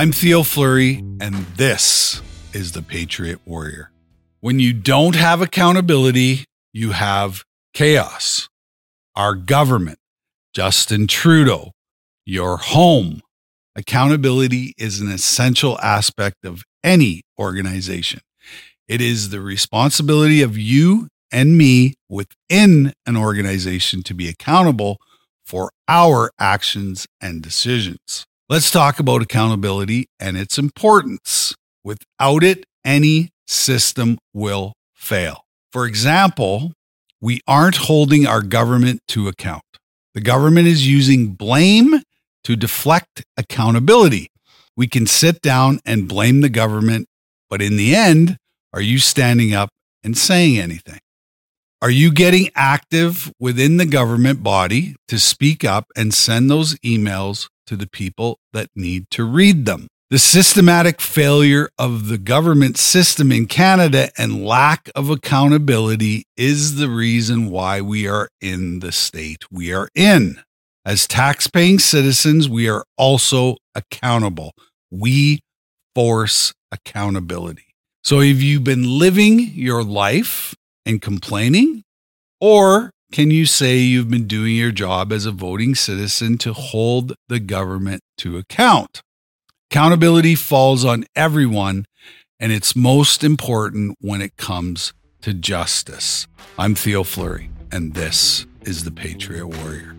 I'm Theo Fleury, and this is the Patriot Warrior. When you don't have accountability, you have chaos. Our government, Justin Trudeau, your home. Accountability is an essential aspect of any organization. It is the responsibility of you and me within an organization to be accountable for our actions and decisions. Let's talk about accountability and its importance. Without it, any system will fail. For example, we aren't holding our government to account. The government is using blame to deflect accountability. We can sit down and blame the government, but in the end, are you standing up and saying anything? Are you getting active within the government body to speak up and send those emails to the people that need to read them? The systematic failure of the government system in Canada and lack of accountability is the reason why we are in the state we are in. As tax-paying citizens, we are also accountable. We force accountability. So have you been living your life and complaining? Or can you say you've been doing your job as a voting citizen to hold the government to account? Accountability falls on everyone, and it's most important when it comes to justice. I'm Theo Fleury, and this is The Patriot Warrior.